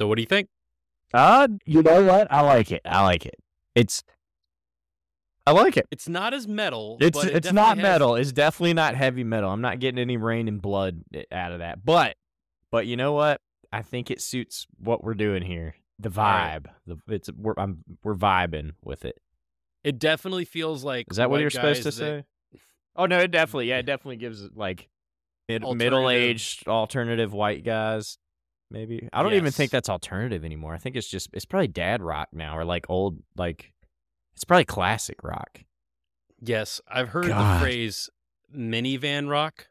So what do you think? Uh, you know what? I like it. I like it. It's I like it. It's not as metal. It's but it it's not has- metal. It's definitely not heavy metal. I'm not getting any rain and blood out of that. But but you know what? I think it suits what we're doing here. The All right. vibe. The it's we're I'm we're vibing with it. It definitely feels like. Is that what you're supposed to that- say? Oh no, it definitely yeah, it definitely gives it like mid, middle-aged alternative white guys. Maybe I don't even think that's alternative anymore. I think it's just it's probably dad rock now or like old like it's probably classic rock. Yes, I've heard God. the phrase minivan rock.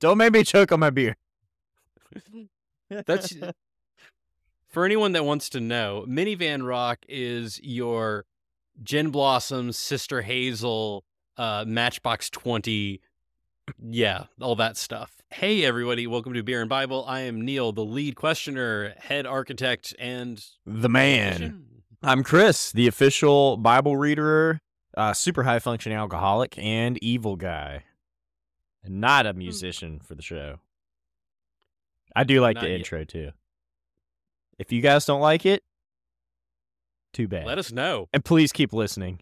Don't make me choke on my beer. That's for anyone that wants to know. Minivan rock is your Gin Blossom, Sister Hazel, uh, Matchbox Twenty, yeah, all that stuff. Hey, everybody! Welcome to Beer and Bible. I am Neil, the lead questioner, head architect, and the man. I'm Chris, the official Bible reader, uh, super high functioning alcoholic, and evil guy. And not a musician for the show. I do like Not the yet. intro too. If you guys don't like it, too bad. Let us know. and please keep listening.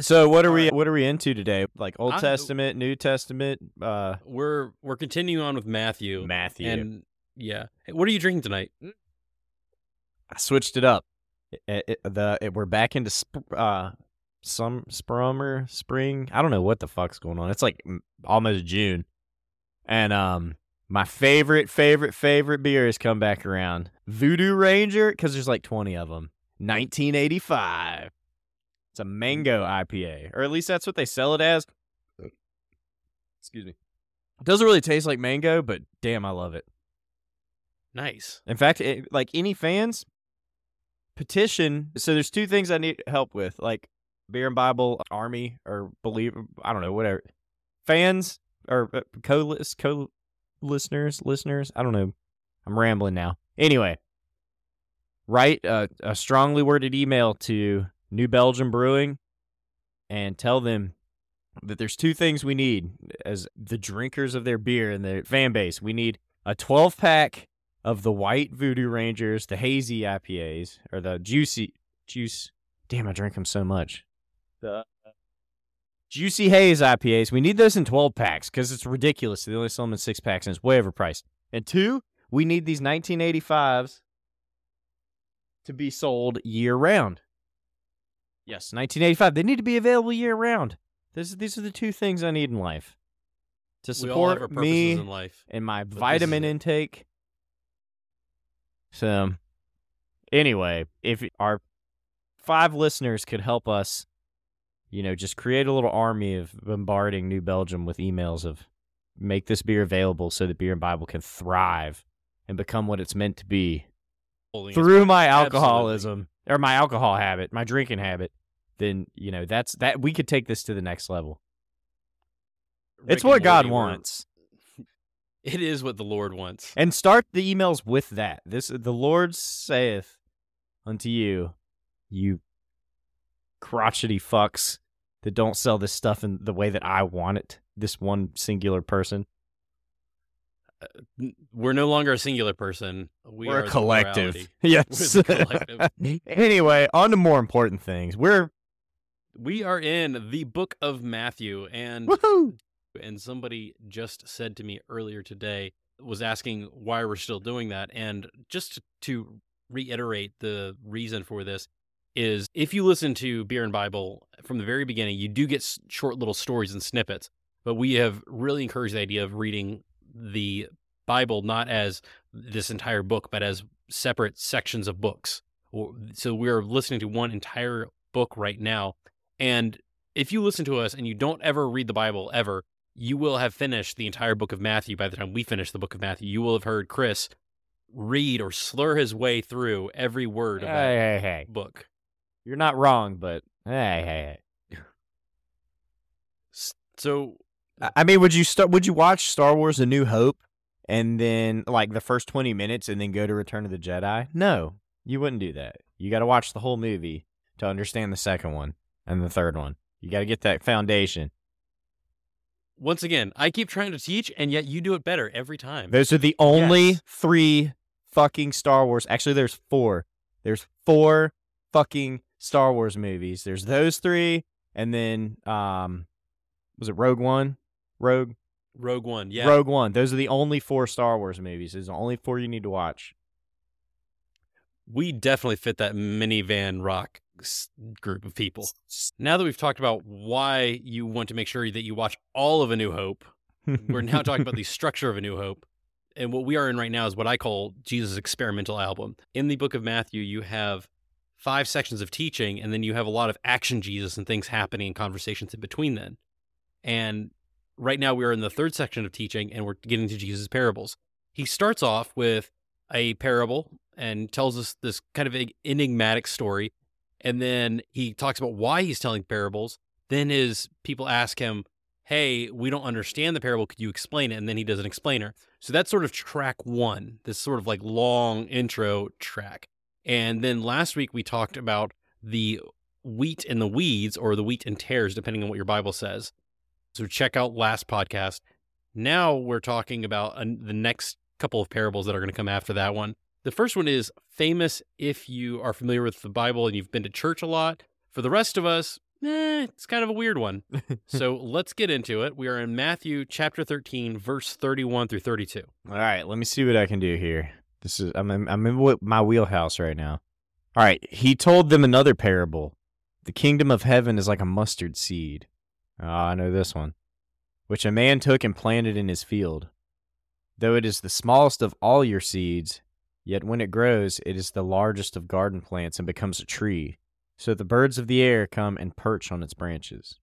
So what are we what are we into today? Like Old I'm- Testament, New Testament, uh We're we're continuing on with Matthew, Matthew. and yeah. What are you drinking tonight? I switched it up. It, it- the it, we're back into sp- uh some sprummer spring. I don't know what the fuck's going on. It's like mm, almost June, and um my favorite favorite favorite beer has come back around. Voodoo Ranger because there's like twenty of them. 1985. It's a mango IPA, or at least that's what they sell it as. Excuse me. It doesn't really taste like mango, but damn, I love it. Nice. In fact, it, like any fans, petition. So there's two things I need help with, like Beer and Bible Army or believe I don't know whatever fans or uh, co co listeners listeners. I don't know. I'm rambling now. Anyway, write a, a strongly worded email to New Belgium Brewing and tell them that there's two things we need as the drinkers of their beer and their fan base. We need a 12 pack of the white Voodoo Rangers, the hazy IPAs, or the juicy juice. Damn, I drink them so much. The juicy haze IPAs. We need those in 12 packs because it's ridiculous. They only sell them in six packs and it's way overpriced. And two, we need these 1985s to be sold year round. Yes, 1985. They need to be available year round. This, these are the two things I need in life to we all have our support me in life. and my vitamin intake. So, anyway, if our five listeners could help us, you know, just create a little army of bombarding New Belgium with emails of make this beer available so that Beer and Bible can thrive and become what it's meant to be Holding through my alcoholism or my alcohol habit, my drinking habit. Then you know that's that we could take this to the next level. Rick it's what God wants. It is what the Lord wants. And start the emails with that. This the Lord saith unto you, you crotchety fucks that don't sell this stuff in the way that I want it. This one singular person. We're no longer a singular person. We We're are a collective. Yes. Collective. anyway, on to more important things. We're We are in the book of Matthew, and woohoo. and somebody just said to me earlier today was asking why we're still doing that, and just to reiterate the reason for this is if you listen to Beer and Bible from the very beginning, you do get short little stories and snippets, but we have really encouraged the idea of reading the Bible not as this entire book, but as separate sections of books. So we're listening to one entire book right now. And if you listen to us and you don't ever read the Bible ever, you will have finished the entire book of Matthew by the time we finish the book of Matthew. You will have heard Chris read or slur his way through every word of that Hey, hey, hey. book. You're not wrong, but hey, hey, hey. So I- I mean, would you start? Would you watch Star Wars: A New Hope and then like the first twenty minutes and then go to Return of the Jedi? No, you wouldn't do that. You got to watch the whole movie to understand the second one and the third one. You got to get that foundation. once again, I keep trying to teach, and yet you do it better every time. Those are the only Yes. three fucking Star Wars. Actually, there's four. There's four fucking Star Wars movies. There's those three, and then um, was it Rogue One? Rogue Rogue One, yeah. Rogue One. Those are the only four Star Wars movies. There's the only four you need to watch. we definitely fit that minivan rock group of people. Now that we've talked about why you want to make sure that you watch all of A New Hope, we're now talking about the structure of A New Hope. And what we are in right now is what I call Jesus' experimental album. In the book of Matthew, you have five sections of teaching, and then you have a lot of action Jesus and things happening and conversations in between then. And right now we are in the third section of teaching, and we're getting to Jesus' parables. He starts off with a parable and tells us this kind of enigmatic story. And then he talks about why he's telling parables. Then his people ask him, Hey, we don't understand the parable. Could you explain it? And then he does an explainer. So that's sort of track one, this sort of like long intro track. And then last week we talked about the wheat and the weeds or the wheat and tares, depending on what your Bible says. So check out last podcast. Now we're talking about uh, the next couple of parables that are going to come after that one. The first one is famous if you are familiar with the Bible and you've been to church a lot. For the rest of us, eh, it's kind of a weird one. so let's get into it. We are in Matthew chapter 13, verse 31 through 32. All right, let me see what I can do here. This is I'm in, I'm in my wheelhouse right now. All right, he told them another parable. The kingdom of heaven is like a mustard seed. Ah, I know this one. Which a man took and planted in his field. Though it is the smallest of all your seeds, yet when it grows, it is the largest of garden plants and becomes a tree. So the birds of the air come and perch on its branches.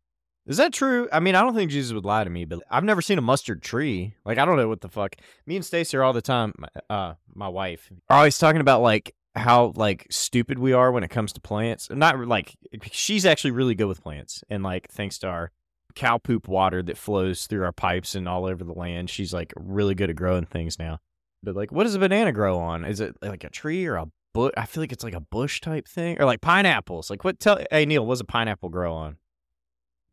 Is that true? I mean, I don't think Jesus would lie to me, but I've never seen a mustard tree. Like, I don't know what the fuck. Me and Stacy are all the time. Uh, my wife are always talking about like how like stupid we are when it comes to plants. Not like she's actually really good with plants, and like thanks to our cow poop water that flows through our pipes and all over the land, she's like really good at growing things now. But like, what does a banana grow on? Is it like a tree or a bush? I feel like it's like a bush type thing, or like pineapples. Like, what? Tell hey Neil, what does a pineapple grow on?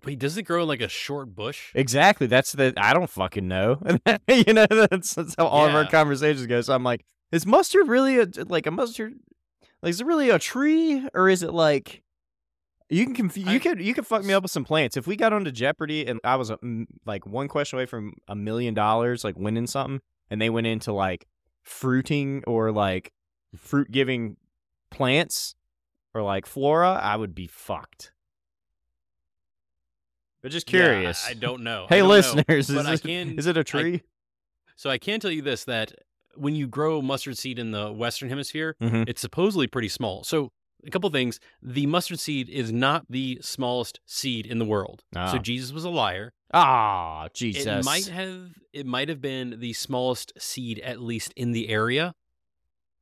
Wait, does it grow like a short bush? Exactly. That's the I don't fucking know. you know, that's, that's how all of our conversations go. So I'm like, is mustard really a like a mustard? Like, is it really a tree or is it like? You can conf- you I- could you could fuck me up with some plants. If we got onto Jeopardy and I was a, mm, like one question away from a million dollars, like winning something, and they went into like fruiting or like fruit giving plants or like flora, I would be fucked. But just Yeah, I- curious. I, don't know. Hey, don't listeners, but is, it, can- is it a tree? So I can tell you this that when you grow mustard seed in the Western Hemisphere, Mhm. it's supposedly pretty small. So a couple things: the mustard seed is not the smallest seed in the world. So Ah. Jesus was a liar. Ah, Jesus. It might have it might have been the smallest seed at least in the area.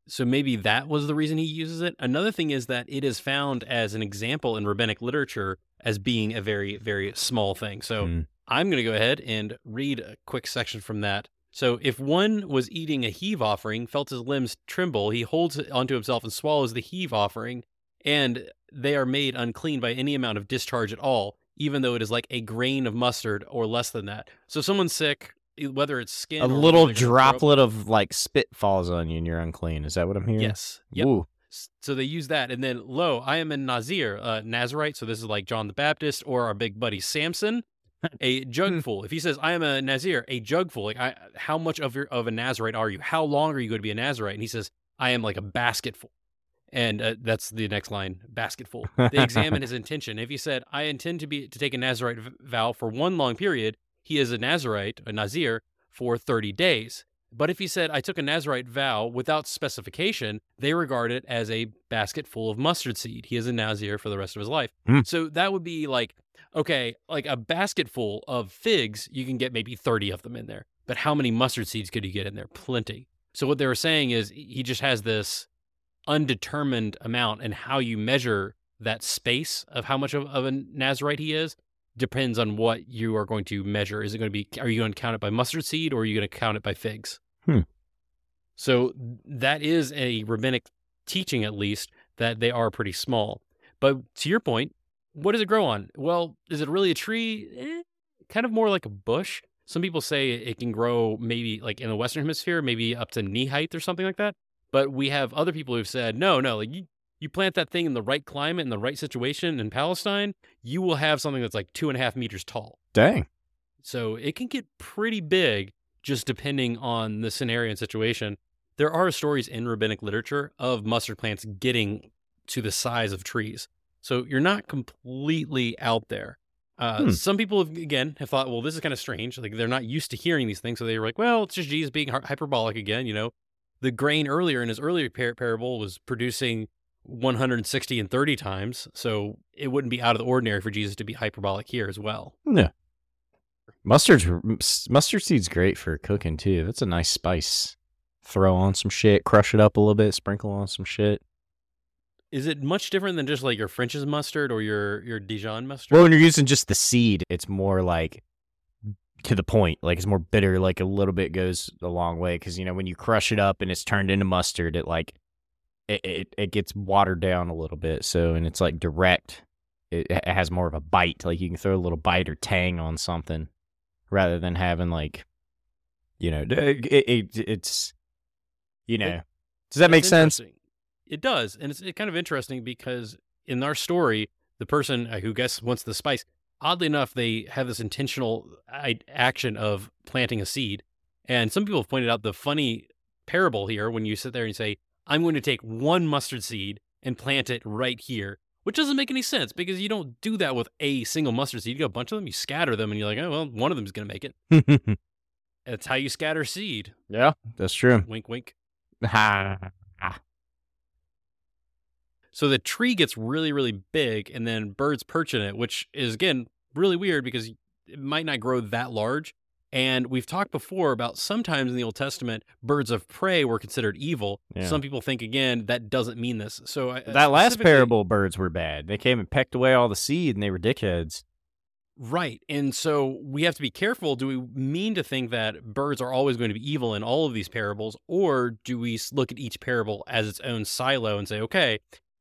So maybe that was the reason he uses it. Another thing is that it is found as an example in rabbinic literature as being a very very small thing. So Hmm. I'm going to go ahead and read a quick section from that. So, if one was eating a heave offering, felt his limbs tremble, he holds it onto himself and swallows the heave offering, and they are made unclean by any amount of discharge at all, even though it is like a grain of mustard or less than that. So, if someone's sick, whether it's skin, a little droplet of like spit falls on you and you're unclean. Is that what I'm hearing? Yes. Yep. Ooh. So they use that, and then lo, I am a Nazir, uh, Nazarite. So this is like John the Baptist or our big buddy Samson, a jugful. if he says I am a Nazir, a jugful, like I, how much of your of a Nazarite are you? How long are you going to be a Nazarite? And he says I am like a basketful, and uh, that's the next line, basketful. They examine his intention. If he said I intend to be to take a Nazarite vow for one long period, he is a Nazarite, a Nazir for thirty days. But if he said, I took a Nazarite vow without specification, they regard it as a basket full of mustard seed. He is a Nazir for the rest of his life. Hmm. So that would be like, okay, like a basket full of figs, you can get maybe 30 of them in there. But how many mustard seeds could you get in there? Plenty. So what they were saying is he just has this undetermined amount, and how you measure that space of how much of, of a Nazarite he is depends on what you are going to measure. Is it going to be, are you going to count it by mustard seed or are you going to count it by figs? Hmm. So that is a rabbinic teaching, at least, that they are pretty small. But to your point, what does it grow on? Well, is it really a tree? Eh, kind of more like a bush. Some people say it can grow maybe like in the Western Hemisphere, maybe up to knee height or something like that. But we have other people who've said, no, no, like you, you plant that thing in the right climate, in the right situation in Palestine, you will have something that's like two and a half meters tall. Dang. So it can get pretty big just depending on the scenario and situation. There are stories in rabbinic literature of mustard plants getting to the size of trees. So you're not completely out there. Uh, Hmm. Some people, have, again, have thought, well, this is kind of strange. Like they're not used to hearing these things. So they were like, well, it's just Jesus being hyperbolic again. You know, the grain earlier in his earlier par- parable was producing 160 and 30 times. So it wouldn't be out of the ordinary for Jesus to be hyperbolic here as well. Yeah. Mustard's mustard seed's great for cooking too. That's a nice spice. Throw on some shit, crush it up a little bit, sprinkle on some shit. Is it much different than just like your French's mustard or your your Dijon mustard? Well, when you're using just the seed, it's more like to the point. Like it's more bitter. Like a little bit goes a long way because you know when you crush it up and it's turned into mustard, it like it, it it gets watered down a little bit. So and it's like direct. It, it has more of a bite. Like you can throw a little bite or tang on something rather than having like you know it, it it's you know. Does that make sense? It does, and it's kind of interesting because in our story, the person uh, who guess wants the spice, oddly enough, they have this intentional action of planting a seed. And some people have pointed out the funny parable here when you sit there and you say, "I'm going to take one mustard seed and plant it right here," which doesn't make any sense because you don't do that with a single mustard seed. You got a bunch of them, you scatter them, and you're like, "Oh well, one of them is going to make it." That's how you scatter seed. yeah, that's true. Wink, wink. Ha. So the tree gets really, really big, and then birds perch in it, which is again really weird because it might not grow that large. And we've talked before about sometimes in the Old Testament, birds of prey were considered evil. Yeah. Some people think again that doesn't mean this. So I- That last parable, birds were bad. They came and pecked away all the seed, and they were dickheads. right? And so we have to be careful. Do we mean to think that birds are always going to be evil in all of these parables, or do we look at each parable as its own silo and say, okay,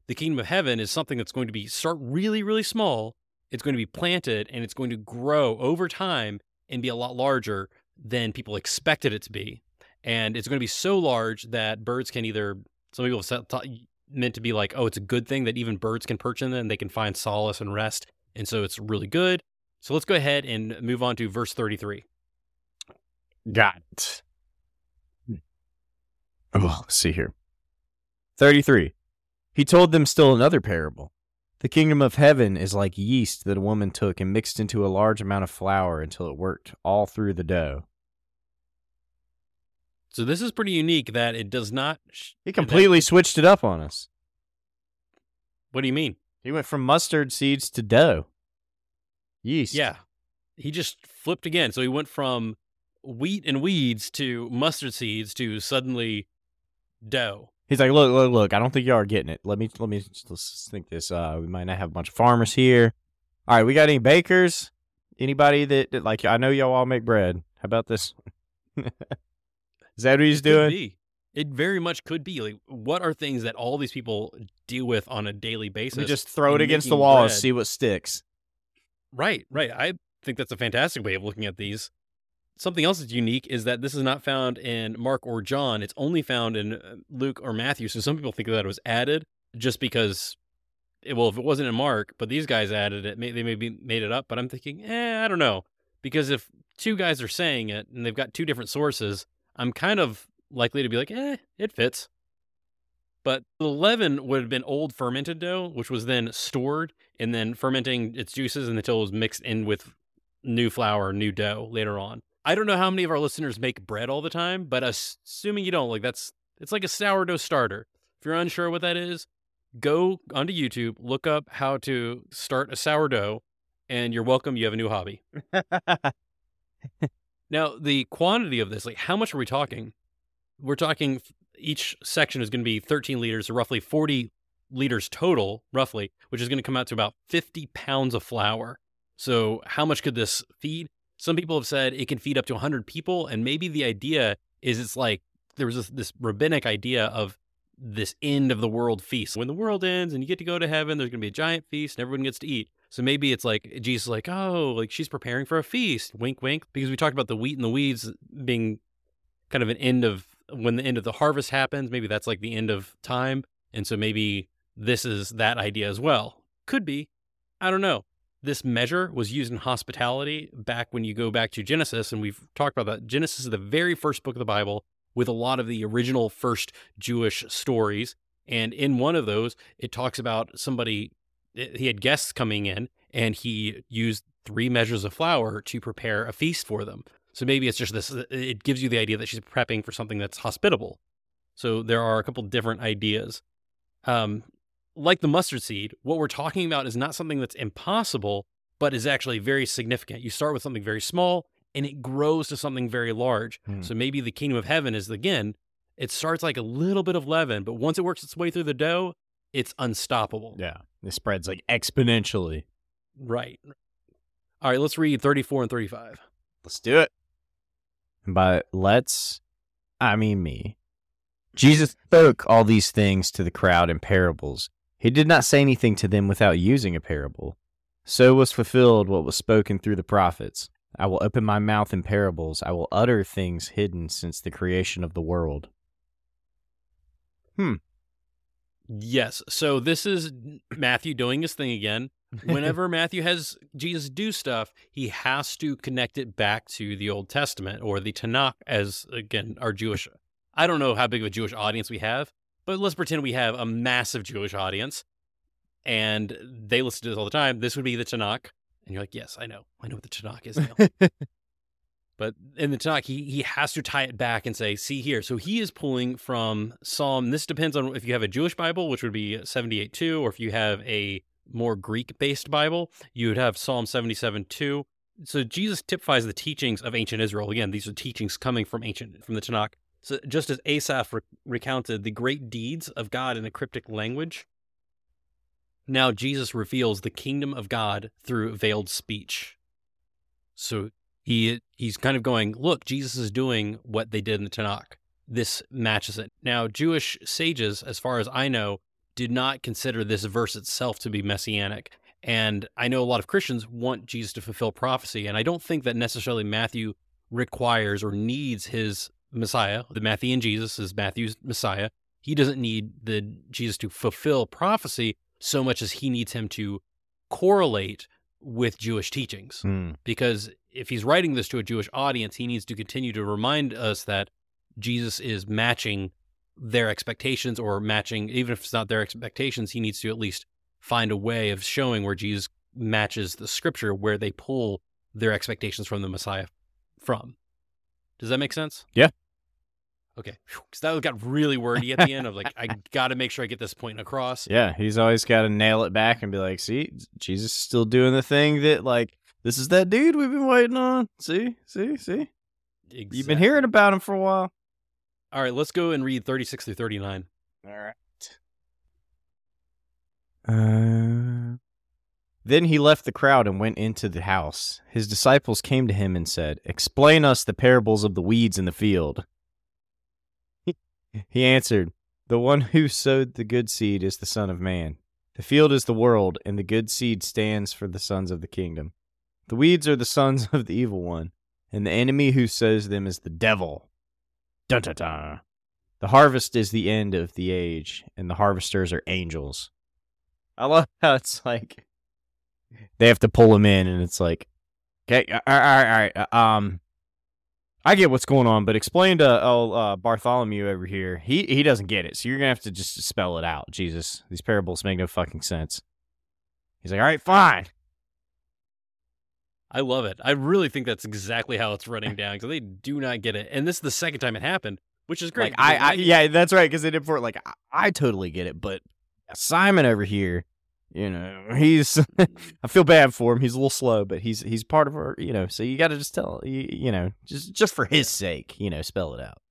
the kingdom of heaven is something that's going to be start really, really small. It's going to be planted and it's going to grow over time and be a lot larger than people expected it to be. And it's going to be so large that birds can either, some people have meant to be like, oh, it's a good thing that even birds can perch in and they can find solace and rest. And so it's really good. So let's go ahead and move on to verse 33. Got it. Hmm. Oh, let's see here. 33. He told them still another parable. The kingdom of heaven is like yeast that a woman took and mixed into a large amount of flour until it worked all through the dough. So this is pretty unique that it does not. sh- He that- completely switched it up on us. what do you mean? He went from mustard seeds to dough. Yeast. Yeah. He just flipped again. So he went from wheat and weeds to mustard seeds to suddenly dough. He's like, look, look, look. I don't think y'all are getting it. Let me, let me just, let's think this. Uh, we might not have a bunch of farmers here. All right, we got any bakers? Anybody that, that like? I know y'all all make bread. How about this? Is that what he's doing? It very much could be. Like, what are things that all these people deal with on a daily basis? Me just throw it against the wall and see what sticks. Right, right. I think that's a fantastic way of looking at these. Something else that's unique is that this is not found in Mark or John. It's only found in uh, Luke or Matthew. So some people think that it was added just because, it, well, if it wasn't in Mark, but these guys added it, may, they maybe made it up. But I'm thinking, eh, I don't know. Because if two guys are saying it and they've got two different sources, I'm kind of likely to be like, eh, it fits. But the leaven would have been old fermented dough, which was then stored and then fermenting its juices until it was mixed in with new flour, new dough later on. I don't know how many of our listeners make bread all the time, but assuming you don't, like that's it's like a sourdough starter. If you're unsure what that is, go onto YouTube, look up how to start a sourdough, and you're welcome. You have a new hobby. Now, the quantity of this, like how much are we talking? We're talking each section is going to be 13 liters, so roughly 40 liters total, roughly, which is going to come out to about 50 pounds of flour. So, how much could this feed? Some people have said it can feed up to 100 people, and maybe the idea is it's like there was this, this rabbinic idea of this end of the world feast. When the world ends and you get to go to heaven, there's going to be a giant feast and everyone gets to eat. So maybe it's like Jesus like, oh, like she's preparing for a feast, wink, wink, because we talked about the wheat and the weeds being kind of an end of when the end of the harvest happens. Maybe that's like the end of time, and so maybe this is that idea as well. Could be, I don't know. This measure was used in hospitality back when you go back to Genesis, and we've talked about that. Genesis is the very first book of the Bible with a lot of the original first Jewish stories. And in one of those, it talks about somebody he had guests coming in and he used three measures of flour to prepare a feast for them. So maybe it's just this, it gives you the idea that she's prepping for something that's hospitable. So there are a couple different ideas. Um, like the mustard seed, what we're talking about is not something that's impossible, but is actually very significant. You start with something very small and it grows to something very large. Hmm. So maybe the kingdom of heaven is again, it starts like a little bit of leaven, but once it works its way through the dough, it's unstoppable. Yeah. It spreads like exponentially. Right. All right, let's read 34 and 35. Let's do it. By let's, I mean me. Jesus spoke all these things to the crowd in parables. He did not say anything to them without using a parable. So was fulfilled what was spoken through the prophets. I will open my mouth in parables. I will utter things hidden since the creation of the world. Hmm. Yes. So this is Matthew doing his thing again. Whenever Matthew has Jesus do stuff, he has to connect it back to the Old Testament or the Tanakh as again our Jewish I don't know how big of a Jewish audience we have, but let's pretend we have a massive Jewish audience and they listen to this all the time. This would be the Tanakh. And you're like, yes, I know. I know what the Tanakh is now. but in the Tanakh, he, he has to tie it back and say, see here. So he is pulling from Psalm. This depends on if you have a Jewish Bible, which would be 78 2, or if you have a more Greek based Bible, you would have Psalm 77 2. So Jesus typifies the teachings of ancient Israel. Again, these are teachings coming from ancient, from the Tanakh. So just as Asaph re- recounted the great deeds of God in a cryptic language, now Jesus reveals the kingdom of God through veiled speech. So he he's kind of going, look, Jesus is doing what they did in the Tanakh. This matches it. Now, Jewish sages, as far as I know, did not consider this verse itself to be messianic. And I know a lot of Christians want Jesus to fulfill prophecy, and I don't think that necessarily Matthew requires or needs his Messiah. The Matthean Jesus is Matthew's Messiah. He doesn't need the Jesus to fulfill prophecy so much as he needs him to correlate with Jewish teachings. Hmm. Because if he's writing this to a Jewish audience, he needs to continue to remind us that Jesus is matching their expectations or matching, even if it's not their expectations, he needs to at least find a way of showing where Jesus matches the scripture where they pull their expectations from the Messiah from. Does that make sense? Yeah. Okay. Because that got really wordy at the end of like, I got to make sure I get this point across. Yeah, he's always got to nail it back and be like, see, Jesus is still doing the thing that, like, this is that dude we've been waiting on. See, see, see. You've been hearing about him for a while. All right, let's go and read 36 through 39. All right. Uh, then he left the crowd and went into the house. His disciples came to him and said, Explain us the parables of the weeds in the field. He answered, The one who sowed the good seed is the Son of Man. The field is the world, and the good seed stands for the sons of the kingdom. The weeds are the sons of the evil one, and the enemy who sows them is the devil. Dun dun dun. The harvest is the end of the age, and the harvesters are angels. I love how it's like they have to pull him in, and it's like, okay, all right, all right, all right. Um, I get what's going on, but explain to oh, uh, Bartholomew over here. He he doesn't get it, so you're gonna have to just spell it out. Jesus, these parables make no fucking sense. He's like, all right, fine. I love it. I really think that's exactly how it's running down because they do not get it. And this is the second time it happened, which is great. Like I, I yeah, that's right because they did for it. Like I, I totally get it, but Simon over here, you know, he's I feel bad for him. He's a little slow, but he's he's part of our, you know. So you got to just tell, you, you know, just just for his sake, you know, spell it out.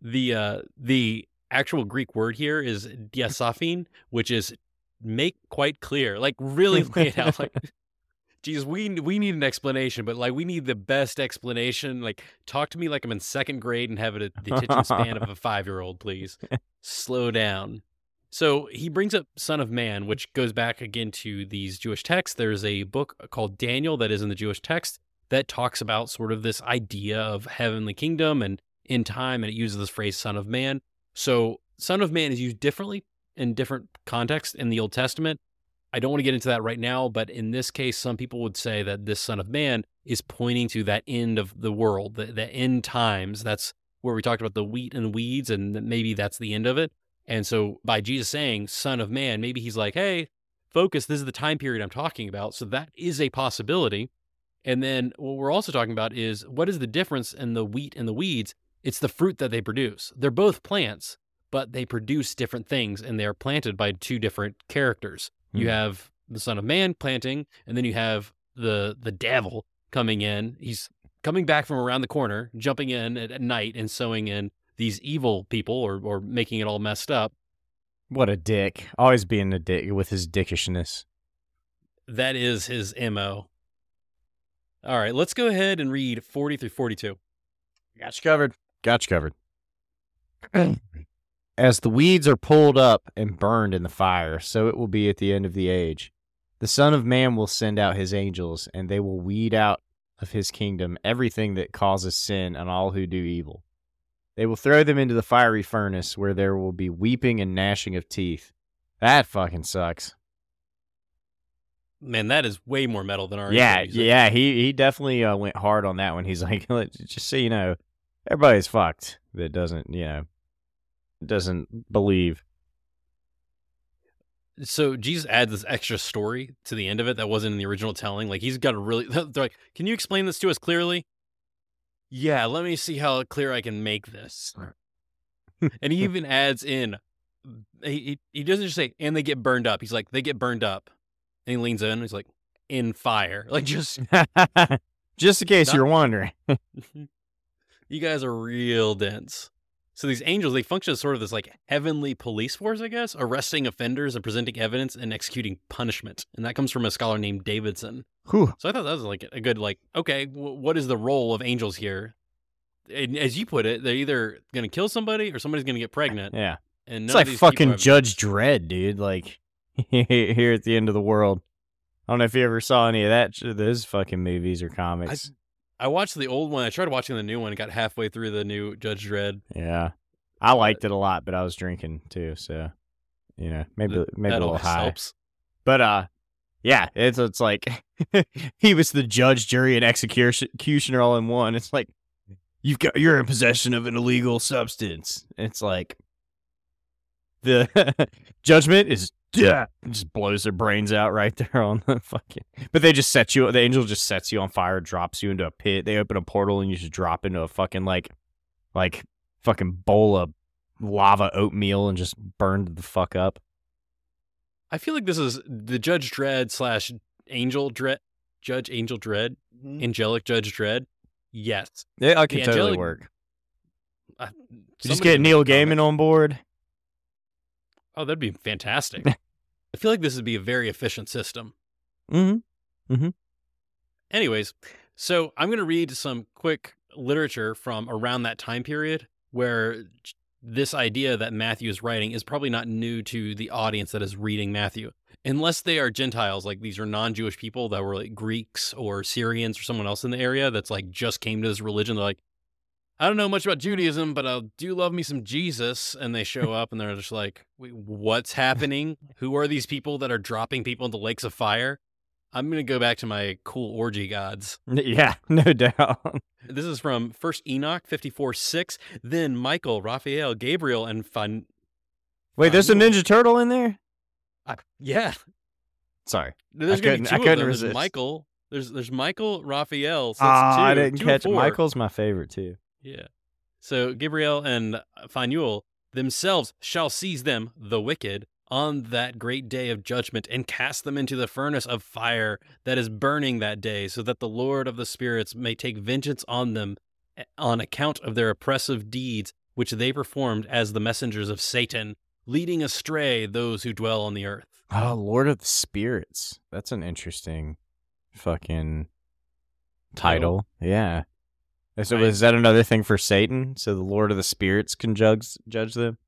the uh the actual Greek word here is diasophine, which is make quite clear, like really lay it out. Like, geez, we we need an explanation, but like we need the best explanation. Like, talk to me like I'm in second grade and have a, the attention span of a five year old, please. Slow down. So he brings up Son of Man, which goes back again to these Jewish texts. There's a book called Daniel that is in the Jewish text that talks about sort of this idea of heavenly kingdom and in time, and it uses this phrase Son of Man. So Son of Man is used differently in different contexts in the Old Testament. I don't want to get into that right now, but in this case, some people would say that this Son of Man is pointing to that end of the world, the, the end times. That's where we talked about the wheat and weeds, and maybe that's the end of it. And so by Jesus saying Son of Man, maybe he's like, hey, focus, this is the time period I'm talking about. So that is a possibility. And then what we're also talking about is what is the difference in the wheat and the weeds? It's the fruit that they produce. They're both plants, but they produce different things and they're planted by two different characters. You Hmm. have the Son of Man planting, and then you have the the devil coming in. He's coming back from around the corner, jumping in at, at night and sowing in these evil people or or making it all messed up. What a dick. Always being a dick with his dickishness. That is his MO. All right, let's go ahead and read 40 through 42. Got you covered. Got you covered. As the weeds are pulled up and burned in the fire, so it will be at the end of the age. The Son of Man will send out his angels, and they will weed out of his kingdom everything that causes sin and all who do evil. They will throw them into the fiery furnace where there will be weeping and gnashing of teeth. That fucking sucks. Man, that is way more metal than our Yeah, yeah, he he definitely uh, went hard on that one. He's like, just so you know, everybody's fucked that doesn't, you know, doesn't believe. So Jesus adds this extra story to the end of it that wasn't in the original telling. Like he's got a really they're like, "Can you explain this to us clearly?" Yeah, let me see how clear I can make this. and he even adds in he, he doesn't just say and they get burned up. He's like, "They get burned up." And he leans in, he's like, "In fire." Like just just in case Not- you're wondering. you guys are real dense. So these angels, they function as sort of this like heavenly police force, I guess, arresting offenders and presenting evidence and executing punishment. And that comes from a scholar named Davidson. Whew. So I thought that was like a good like, okay, w- what is the role of angels here? And as you put it, they're either going to kill somebody or somebody's going to get pregnant. Yeah, And it's like fucking Judge Dredd, dude. Like here at the end of the world. I don't know if you ever saw any of that. Those fucking movies or comics. I watched the old one. I tried watching the new one. got halfway through the new Judge Dredd. Yeah, I liked it a lot, but I was drinking too, so you know, maybe maybe a little high. helps. But uh yeah, it's it's like he was the judge, jury, and executioner all in one. It's like you've got you're in possession of an illegal substance. It's like the judgment is yeah, just blows their brains out right there on the fucking. But they just set you. The angel just sets you on fire, drops you into a pit. They open a portal and you just drop into a fucking like, like fucking bowl of lava oatmeal and just burned the fuck up. I feel like this is the Judge Dredd slash Angel Dread, Judge Angel Dread, angelic Judge Dredd. Yes. Yeah, I could The totally angelic- work. Uh, just get Neil. Gaiman on board. Oh, that'd be fantastic. I feel like this would be a very efficient system. Mm-hmm. Anyways, so I'm going to read some quick literature from around that time period where this idea that Matthew is writing is probably not new to the audience that is reading Matthew. Unless they are Gentiles, like these are non Jewish people that were like Greeks or Syrians or someone else in the area that's like just came to this religion. They're like, I don't know much about Judaism, but I do love me some Jesus. And they show up and they're just like, Wait, what's happening? Who are these people that are dropping people into lakes of fire? I'm going to go back to my cool orgy gods. Yeah, no doubt. This is from First Enoch 54 6. Then Michael, Raphael, Gabriel, and Fun. Wait, there's a Ninja Turtle in there. Uh, yeah, Sorry. there's I going to be couldn't- I couldn't them. There's. Michael. There's there's Michael, Raphael. So Ah, two, I didn't catch Michael's my favorite too. Yeah. So Gabriel and uh, Phanuel themselves shall seize them, the wicked, on that great day of judgment and cast them into the furnace of fire that is burning that day, so that the Lord of the spirits may take vengeance on them on account of their oppressive deeds which they performed as the messengers of Satan, leading astray those who dwell on the earth. Oh, Lord of the Spirits. That's an interesting fucking title. Yeah. So is that another thing for Satan? So the Lord of the Spirits can judge judge them?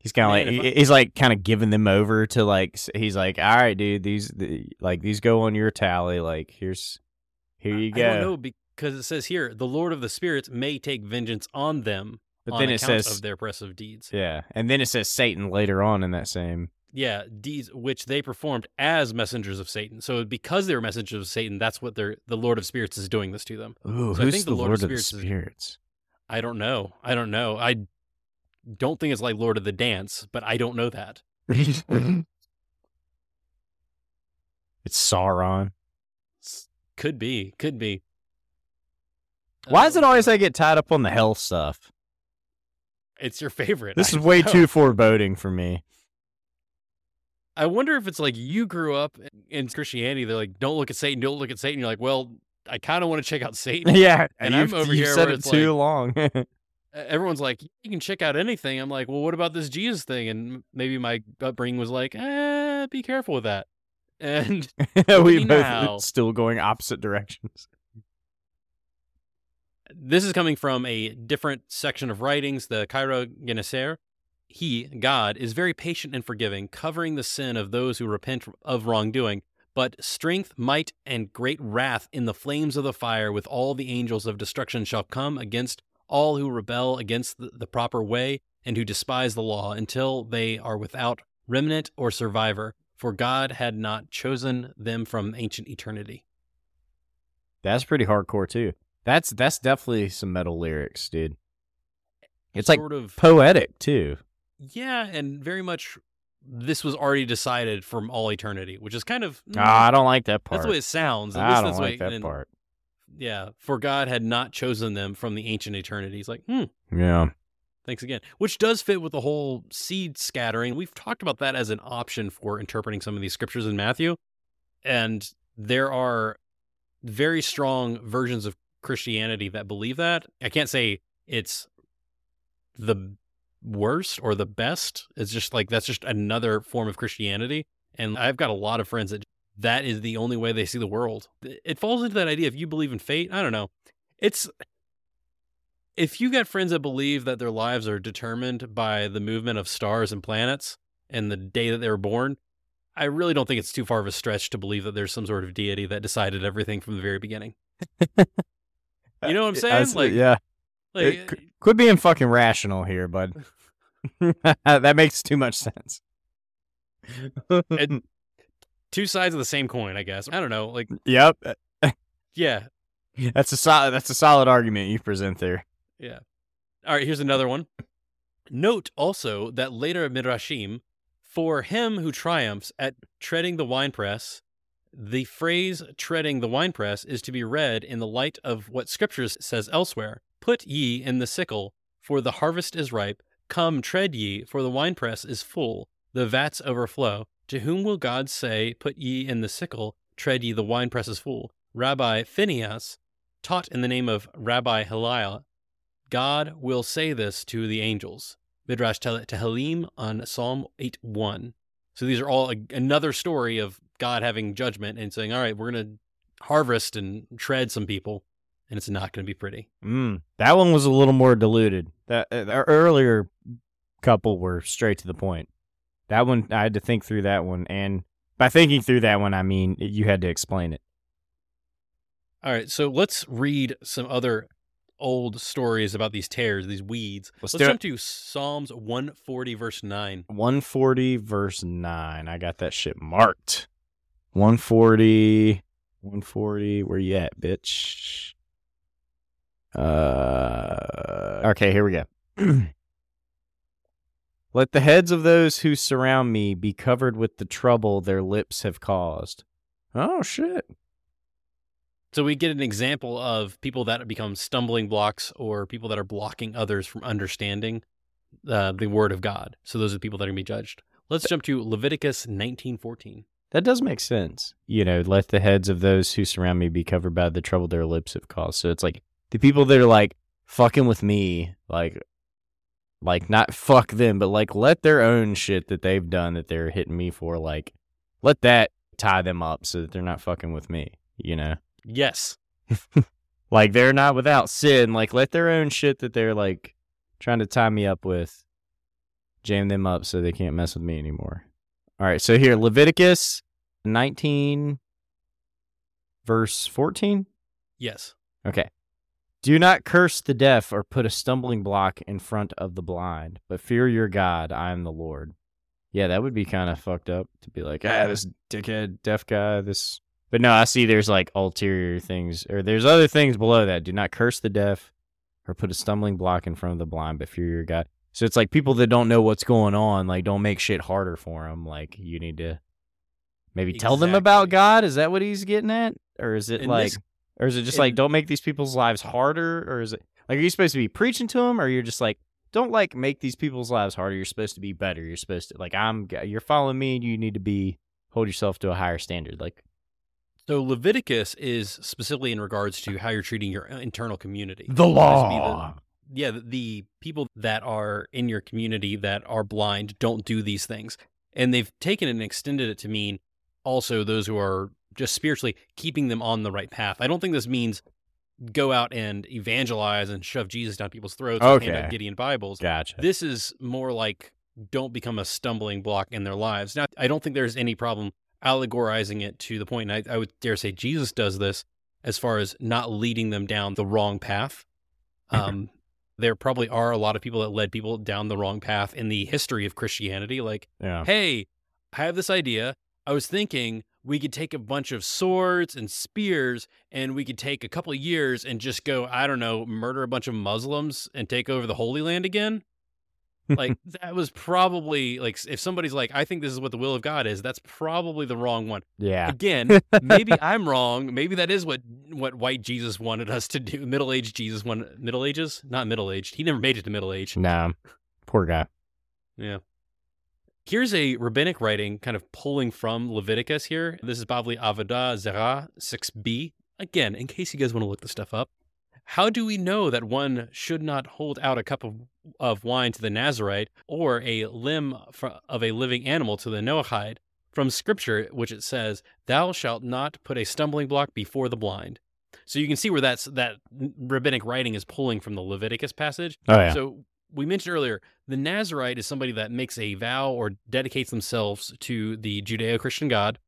He's kind of like he's like kind of giving them over to like he's like, all right, dude, these the, like these go on your tally. Like here's here you I don't go. know because it says here, the Lord of the Spirits may take vengeance on them But on then it says of their oppressive deeds. yeah, and then it says Satan later on in that same. Yeah, deeds which they performed as messengers of Satan. So because they were messengers of Satan, that's what they're the Lord of Spirits is doing this to them. Ooh, So I who's think the the Lord Lord of of the Spirits is- I don't know. I don't know. I don't think it's like Lord of the Dance, but I don't know that. it's Sauron. Could be. Could be. Why does it Um, always I get tied up on the health stuff? It's your favorite. This I is way know. too foreboding for me. I wonder if it's like you grew up in Christianity. They're like, don't look at Satan, don't look at Satan. You're like, well, I kind of want to check out Satan. yeah, And I'm over here said it too long. Everyone's like, you can check out anything. I'm like, well, what about this Jesus thing? And maybe my upbringing was like, eh, be careful with that. And we both now. still going opposite directions. this is coming from a different section of writings, the Cairo Genizah. He, God, is very patient and forgiving, covering the sin of those who repent of wrongdoing, but strength, might, and great wrath in the flames of the fire with all the angels of destruction shall come against all who rebel against the, the proper way and who despise the law until they are without remnant or survivor, for God had not chosen them from ancient eternity. That's pretty hardcore too. That's that's definitely some metal lyrics, dude. It's like of poetic too. Yeah, and very much this was already decided from all eternity, which is kind of mm, Ah, I don't like that part. that's the way it sounds. At I don't like way, that and- part. Yeah, for God had not chosen them from the ancient eternities. Like, hmm, Yeah. thanks again. Which does fit with the whole seed scattering. We've talked about that as an option for interpreting some of these scriptures in Matthew, and there are very strong versions of Christianity that believe that. I can't say it's the worst or the best. It's just like that's just another form of Christianity. And I've got a lot of friends that that is the only way they see the world. It falls into that idea. If you believe in fate, I don't know. It's if you got friends that believe that their lives are determined by the movement of stars and planets and the day that they were born, I really don't think it's too far of a stretch to believe that there's some sort of deity that decided everything from the very beginning. You know what I'm saying? That's- Like- yeah. Like, It c- uh, Quit being fucking rational here, bud. that makes too much sense. And- two sides of the same coin, I guess. I don't know. Like, yep. yeah, That's a solid that's a solid argument you present there. Yeah. All right, here's another one. Note also that later Midrashim, for him who triumphs at treading the winepress, the phrase treading the winepress is to be read in the light of what scriptures says elsewhere. Put ye in the sickle, for the harvest is ripe. Come, tread ye, for the winepress is full, the vats overflow. To whom will God say, Put ye in the sickle, tread ye, the winepress is full? Rabbi Phineas taught in the name of Rabbi Hillel God will say this to the angels. Midrash Tehillim on Psalm 8 1. So these are all a, another story of God having judgment and saying, all right, we're going to harvest and tread some people, and it's not going to be pretty. Mm, that one was a little more diluted. That uh, the earlier couple were straight to the point. That one I had to think through that one, and by thinking through that one, I mean you had to explain it. All right, so let's read some other old stories about these tares, these weeds. Let's Let's, jump to Psalms 140, verse 9. 140 verse 9. I got that shit marked. 140 140 where you at, bitch? Uh Okay, here we go. Let the heads of those who surround me be covered with the trouble their lips have caused. Oh shit. So we get an example of people that become stumbling blocks or people that are blocking others from understanding uh, the word of God. So those are the people that are going to be judged. Let's jump to Leviticus 19:14. That does make sense. You know, let the heads of those who surround me be covered by the trouble their lips have caused. So it's like the people that are like fucking with me, like, like not fuck them, but like let their own shit that they've done that they're hitting me for, like, let that tie them up so that they're not fucking with me. You know, Yes. like they're not without sin. Like let their own shit that they're like trying to tie me up with, jam them up so they can't mess with me anymore. All right, so here Leviticus 19 verse 14. Yes. Okay. Do not curse the deaf or put a stumbling block in front of the blind, but fear your God. I am the Lord. Yeah, that would be kind of fucked up to be like, ah, this dickhead deaf guy, this. But no, I see there's like ulterior things, or there's other things below that. Do not curse the deaf or put a stumbling block in front of the blind, but fear your God. So it's like people that don't know what's going on, like don't make shit harder for them. Like you need to maybe tell them about God. Is that what he's getting at, or is it In like, this- or is it just in- like don't make these people's lives harder, or is it like are you supposed to be preaching to them, or you're just like don't like make these people's lives harder. You're supposed to be better. You're supposed to like I'm. You're following me. You need to be hold yourself to a higher standard. Like So Leviticus is specifically in regards to how you're treating your uh, internal community. the law the- yeah, the, the people that are in your community that are blind don't do these things. And they've taken it and extended it to mean also those who are just spiritually keeping them on the right path. I don't think this means go out and evangelize and shove Jesus down people's throats and hand Okay. out Gideon Bibles. Gotcha. This is more like don't become a stumbling block in their lives. Now, I don't think there's any problem allegorizing it to the point, and I, I would dare say Jesus does this as far as not leading them down the wrong path. Um, there probably are a lot of people that led people down the wrong path in the history of Christianity. Like, yeah. hey, I have this idea. I was thinking we could take a bunch of swords and spears and we could take a couple of years and just go, I don't know, murder a bunch of Muslims and take over the Holy Land again. Like, that was probably like, if somebody's like, I think this is what the will of God is, that's probably the wrong one. Yeah. Again, maybe I'm wrong. Maybe that is what what white Jesus wanted us to do. Middle aged Jesus wanted middle ages, not middle aged. He never made it to middle age. Nah. Poor guy. Yeah. Here's a rabbinic writing kind of pulling from Leviticus here. This is Bavli Avodah Zarah 6b. Again, in case you guys want to look this stuff up. How do we know that one should not hold out a cup of, of wine to the Nazarite or a limb of a living animal to the Noahide? From scripture, which it says, Thou shalt not put a stumbling block before the blind. So you can see where that's that rabbinic writing is pulling from the Leviticus passage. Oh yeah. So we mentioned earlier, the Nazarite is somebody that makes a vow or dedicates themselves to the Judeo Christian God,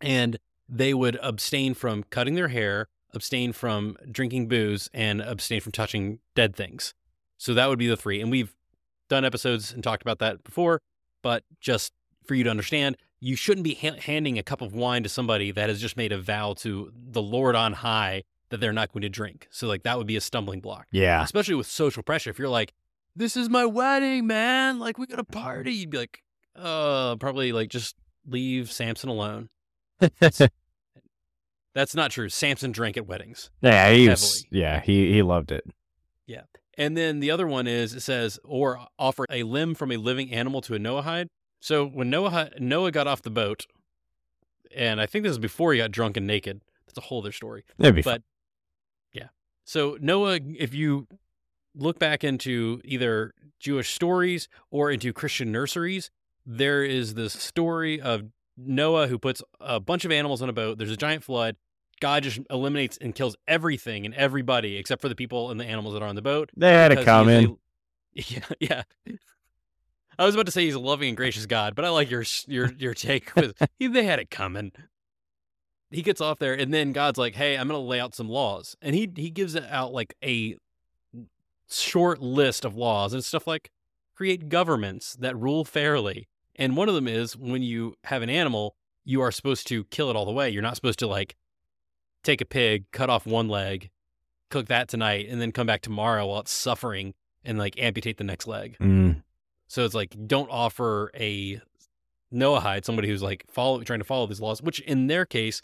and they would abstain from cutting their hair, abstain from drinking booze, and abstain from touching dead things. So that would be the three. And we've done episodes and talked about that before, but just for you to understand, you shouldn't be ha- handing a cup of wine to somebody that has just made a vow to the Lord on high that they're not going to drink. So, like, that would be a stumbling block yeah. especially with social pressure. If you're like, "This is my wedding, man! Like, we got a party," you'd be like, "Uh, probably like just leave Samson alone." That's not true. Samson drank at weddings. yeah. He was. Yeah. He he loved it. Yeah. And then the other one is it says, "Or offer a limb from a living animal to a Noahide." So when Noah Noah got off the boat, and I think this is before he got drunk and naked. That's a whole other story. That'd be But- fun. yeah. So Noah, if you look back into either Jewish stories or into Christian nurseries, there is this story of Noah who puts a bunch of animals on a boat. There's a giant flood. God just eliminates and kills everything and everybody except for the people and the animals that are on the boat. They had to because come he's in. a- yeah, yeah. I was about to say he's a loving and gracious God, but I like your your your take with he, they had it coming. He gets off there, and then God's like, "Hey, I'm going to lay out some laws," and he he gives it out like a short list of laws and stuff like create governments that rule fairly. And one of them is when you have an animal, you are supposed to kill it all the way. You're not supposed to like take a pig, cut off one leg, cook that tonight, and then come back tomorrow while it's suffering and like amputate the next leg. Mm. So it's like don't offer a Noahide, somebody who's like follow trying to follow these laws, which in their case,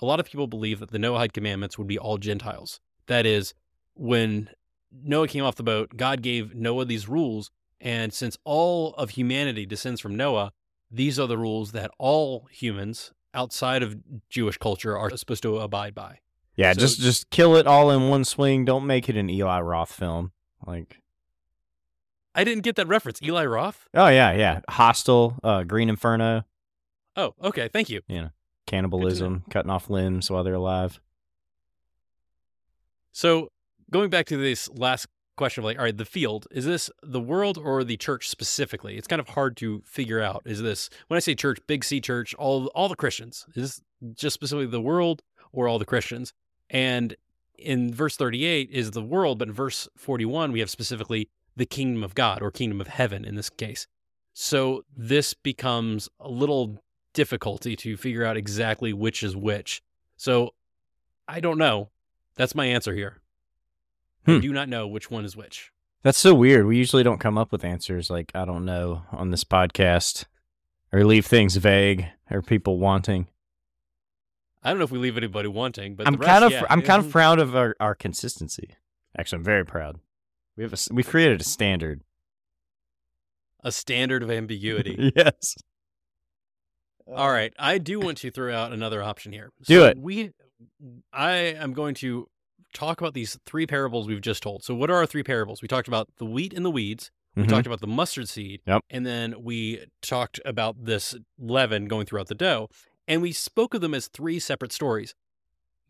a lot of people believe that the Noahide commandments would be all Gentiles. That is, when Noah came off the boat, God gave Noah these rules, and since all of humanity descends from Noah, these are the rules that all humans outside of Jewish culture are supposed to abide by. Yeah. So- just just kill it all in one swing. Don't make it an Eli Roth film. Like. I didn't get that reference. Eli Roth? Oh yeah, yeah. Hostel, uh, Green Inferno, Oh, okay. Thank you. cannibalism, cutting off limbs while they're alive. So going back to this last question of like, all right, the field, is this the world or the church specifically? It's kind of hard to figure out. Is this when I say church, big C church, all all the Christians? Is this just specifically the world or all the Christians? And in verse 38 is the world, but in verse 41 we have specifically the kingdom of God or kingdom of heaven in this case. So this becomes a little difficulty to figure out exactly which is which. So I don't know. That's my answer here. I Hmm. do not know which one is which. That's so weird. We usually don't come up with answers like I don't know on this podcast or leave things vague or people wanting. I don't know if we leave anybody wanting, but I'm rest, kind of yeah. I'm kind of proud of our, our consistency. Actually, I'm very proud. We have a we've created a standard. a standard of ambiguity. yes. All right, I do want to throw out another option here. Do So it. We, I am going to talk about these three parables we've just told. So, what are our three parables? We talked about the wheat and the weeds. We Mhm. talked about the mustard seed. Yep. And then we talked about this leaven going throughout the dough. And we spoke of them as three separate stories.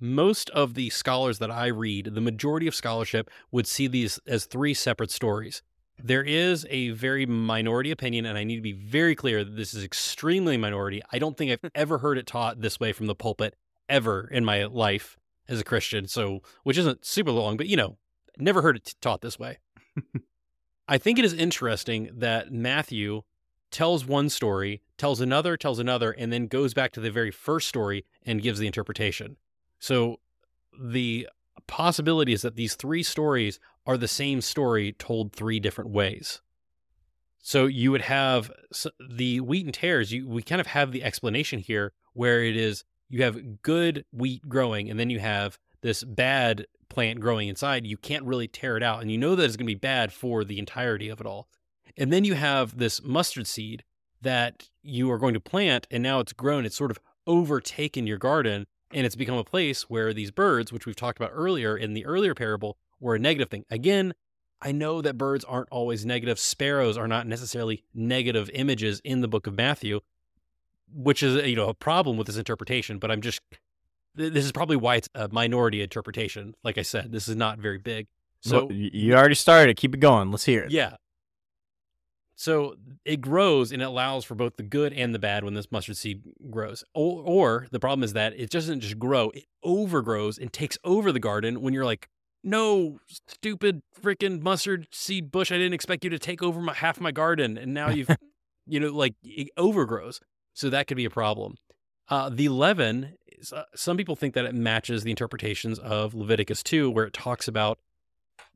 Most of the scholars that I read, the majority of scholarship would see these as three separate stories. There is a very minority opinion, and I need to be very clear that this is extremely minority. I don't think I've ever heard it taught this way from the pulpit ever in my life as a Christian. So, which isn't super long, but you know, never heard it t- taught this way. I think it is interesting that Matthew tells one story, tells another, tells another, and then goes back to the very first story and gives the interpretation. So the possibility is that these three stories are the same story told three different ways. So you would have the wheat and tares. You we kind of have the explanation here where it is you have good wheat growing, and then you have this bad plant growing inside. You can't really tear it out, and you know that it's going to be bad for the entirety of it all. And then you have this mustard seed that you are going to plant, and now it's grown. It's sort of overtaken your garden, and it's become a place where these birds, which we've talked about earlier in the earlier parable, were a negative thing. Again, I know that birds aren't always negative. Sparrows are not necessarily negative images in the book of Matthew, which is you know a problem with this interpretation. But I'm just this is probably why it's a minority interpretation. Like I said, this is not very big. So So you already started. Keep it going. Let's hear it. yeah. So it grows and it allows for both the good and the bad when this mustard seed grows. Or, or the problem is that it doesn't just grow, it overgrows and takes over the garden when you're like, no, stupid freaking mustard seed bush. I didn't expect you to take over my, half my garden. And now you've, you know, like it overgrows. So that could be a problem. Uh, the leaven, is, uh, some people think that it matches the interpretations of Leviticus 2, where it talks about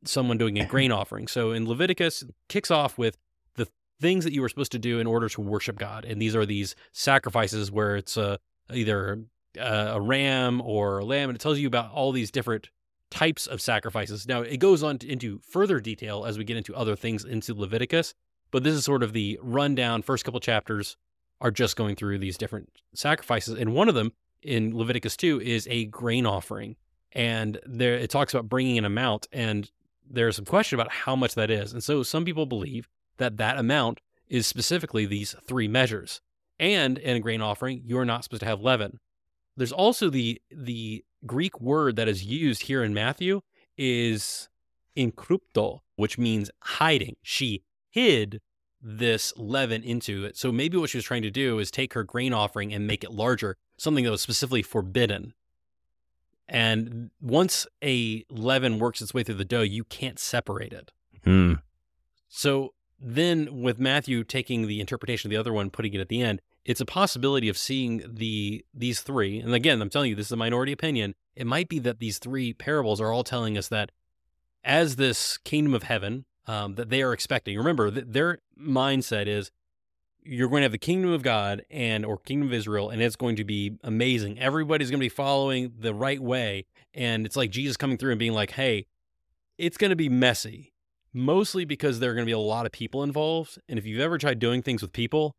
someone doing a grain offering. So in Leviticus, it kicks off with the things that you were supposed to do in order to worship God, and these are these sacrifices where it's uh, either uh, a ram or a lamb, and it tells you about all these different types of sacrifices. Now it goes on to, into further detail as we get into other things into Leviticus, but this is sort of the rundown. First couple chapters are just going through these different sacrifices, and one of them in Leviticus two is a grain offering, and there it talks about bringing an amount and there's some question about how much that is. And so some people believe that that amount is specifically these three measures. And in a grain offering, you're not supposed to have leaven. There's also the the Greek word that is used here in Matthew is encrypto, which means hiding. She hid this leaven into it. So maybe what she was trying to do is take her grain offering and make it larger, something that was specifically forbidden. And once a leaven works its way through the dough, you can't separate it. Hmm. So then, with Matthew taking the interpretation of the other one, putting it at the end, it's a possibility of seeing the these three. And again, I'm telling you, this is a minority opinion. It might be that these three parables are all telling us that as this kingdom of heaven um, that they are expecting. Remember, th- their mindset is you're going to have the kingdom of God and or kingdom of Israel, and it's going to be amazing. Everybody's going to be following the right way, and it's like Jesus coming through and being like, "Hey, it's going to be messy." Mostly because there are going to be a lot of people involved, and if you've ever tried doing things with people,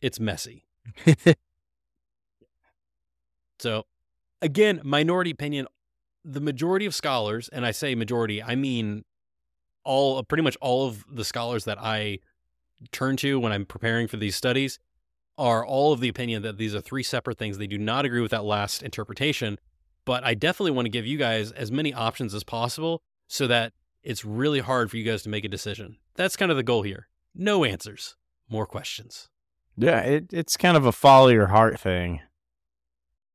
it's messy. So, again, minority opinion. The majority of scholars, and I say majority, I mean all pretty much all of the scholars that I turn to when I'm preparing for these studies are all of the opinion that these are three separate things. They do not agree with that last interpretation, but I definitely want to give you guys as many options as possible so that it's really hard for you guys to make a decision. That's kind of the goal here. No answers, more questions. Yeah, it, it's kind of a follow your heart thing.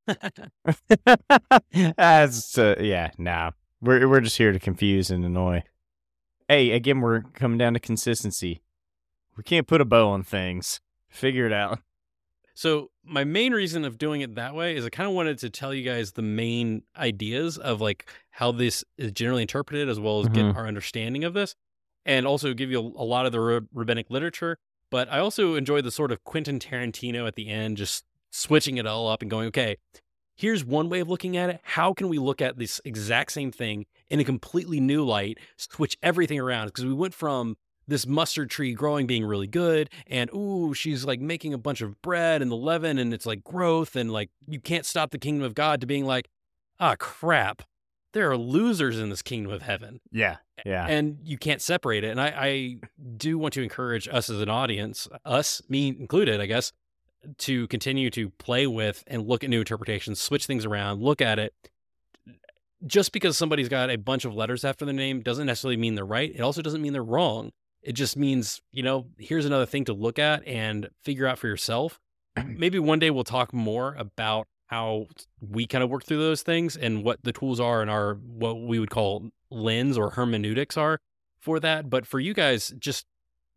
As uh, yeah, nah. We're we're just here to confuse and annoy. Hey, again, we're coming down to consistency. We can't put a bow on things. Figure it out. So my main reason of doing it that way is I kind of wanted to tell you guys the main ideas of like how this is generally interpreted, as well as get Mhm. our understanding of this, and also give you a, a lot of the ra- rabbinic literature. But I also enjoy the sort of Quentin Tarantino at the end, just switching it all up and going, okay, here's one way of looking at it. How can we look at this exact same thing in a completely new light, switch everything around? Because we went from this mustard tree growing being really good and ooh she's like making a bunch of bread and the leaven and it's like growth and like you can't stop the kingdom of god to being like ah crap there are losers in this kingdom of heaven Yeah, yeah. and you can't separate it and I, I do want to encourage us as an audience us me included i guess to continue to play with and look at new interpretations switch things around look at it. Just because somebody's got a bunch of letters after their name doesn't necessarily mean they're right. It also doesn't mean they're wrong. It just means you know here's another thing to look at and figure out for yourself. Maybe one day we'll talk more about how we kind of work through those things and what the tools are and our what we would call lens or hermeneutics are for that. But for you guys just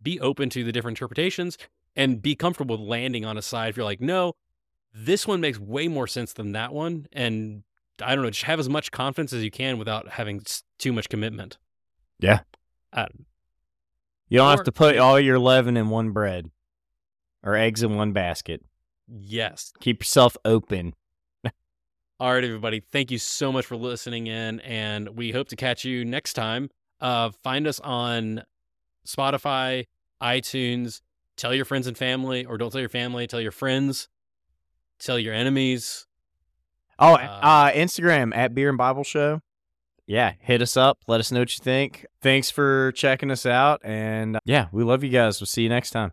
be open to the different interpretations and be comfortable with landing on a side if you're like no this one makes way more sense than that one and i don't know just have as much confidence as you can without having too much commitment Yeah. uh, You don't have to put all your leaven in one bread or eggs in one basket. yes Keep yourself open. All right, everybody. Thank you so much for listening in, and we hope to catch you next time. Uh, find us on Spotify, iTunes. Tell your friends and family, or don't tell your family. Tell your friends. Tell your enemies. Oh, Uh, uh, Instagram at Beer and Bible Show. Yeah, hit us up. Let us know what you think. Thanks for checking us out. And uh, yeah, we love you guys. We'll see you next time.